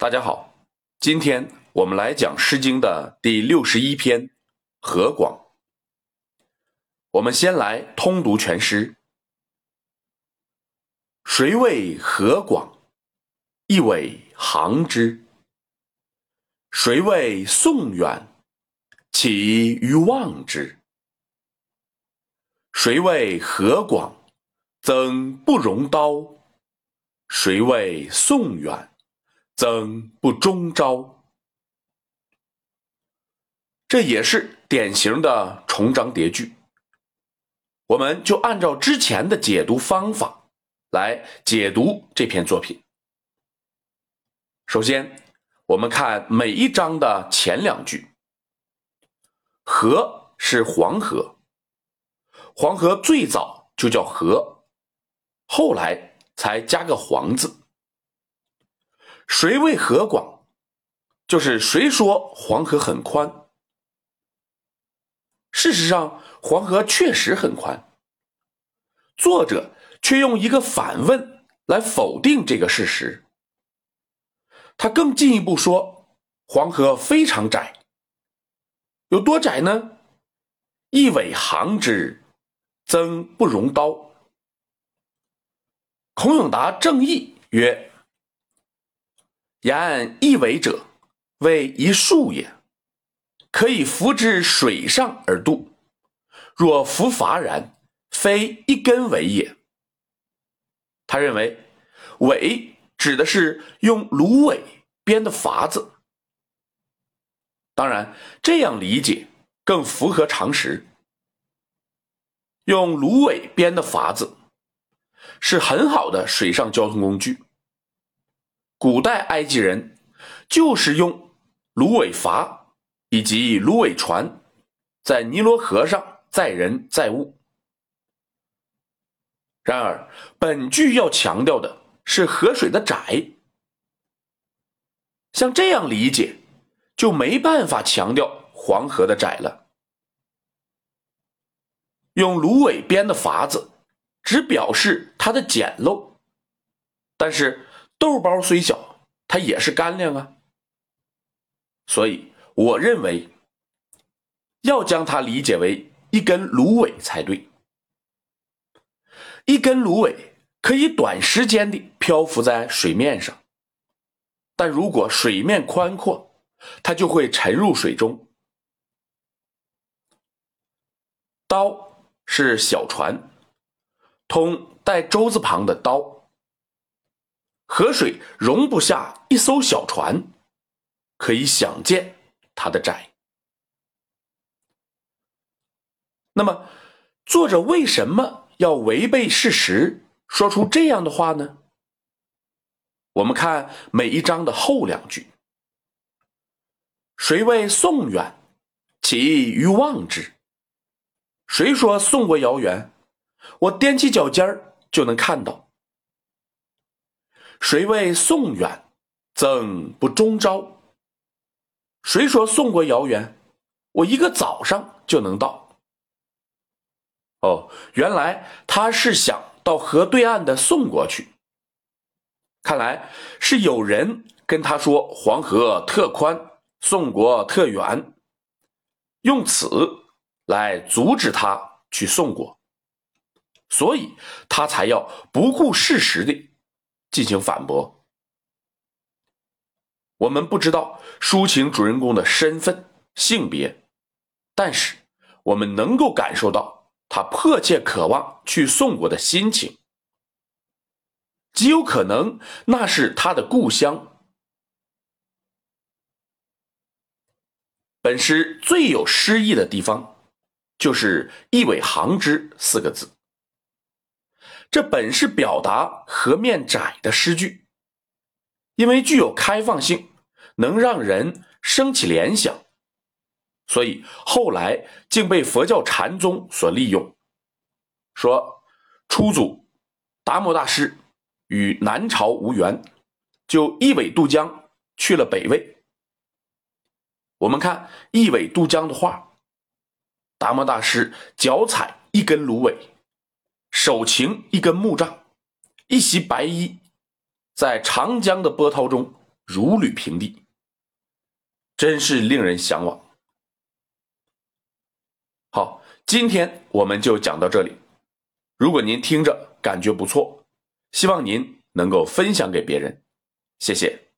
大家好，今天我们来讲《诗经》的第六十一篇《河广》。我们先来通读全诗：“谁谓河广？一苇航之。谁谓宋远？起于望之。谁谓河广？曾不容刀。谁谓宋远？”怎不中招，这也是典型的重章叠句。我们就按照之前的解读方法来解读这篇作品。首先，我们看每一章的前两句，“河”是黄河，黄河最早就叫河，后来才加个“黄”字。谁谓河广？就是谁说黄河很宽？事实上，黄河确实很宽。作者却用一个反问来否定这个事实。他更进一步说，黄河非常窄。有多窄呢？一苇行之，曾不容刀。孔永达正义曰。言一苇者，为一树也，可以浮之水上而渡。若浮筏然，非一根苇也。他认为，苇指的是用芦苇编的筏子。当然，这样理解更符合常识。用芦苇编的筏子是很好的水上交通工具。古代埃及人就是用芦苇筏以及芦苇船在尼罗河上载人载物。然而，本句要强调的是河水的窄。像这样理解，就没办法强调黄河的窄了。用芦苇编的筏子，只表示它的简陋，但是。豆包虽小，它也是干粮啊。所以我认为要将它理解为一根芦苇才对。一根芦苇可以短时间的漂浮在水面上，但如果水面宽阔，它就会沉入水中。刀是小船，通带舟字旁的刀。河水容不下一艘小船，可以想见它的窄。那么，作者为什么要违背事实，说出这样的话呢？我们看每一章的后两句：“谁谓宋远？其于望之。”谁说宋国遥远？我踮起脚尖儿就能看到。谁谓宋远，曾不中朝？谁说宋国遥远？我一个早上就能到。哦，原来他是想到河对岸的宋国去。看来是有人跟他说黄河特宽，宋国特远，用此来阻止他去宋国，所以他才要不顾事实的。进行反驳。我们不知道抒情主人公的身份、性别，但是我们能够感受到他迫切渴望去宋国的心情，极有可能那是他的故乡。本诗最有诗意的地方，就是“一苇航之”四个字。这本是表达河面窄的诗句，因为具有开放性，能让人生起联想，所以后来竟被佛教禅宗所利用。说初祖达摩大师与南朝无缘，就一苇渡江去了北魏。我们看一苇渡江的画，达摩大师脚踩一根芦苇。手擎一根木杖，一袭白衣，在长江的波涛中如履平地，真是令人向往。好，今天我们就讲到这里。如果您听着感觉不错，希望您能够分享给别人，谢谢。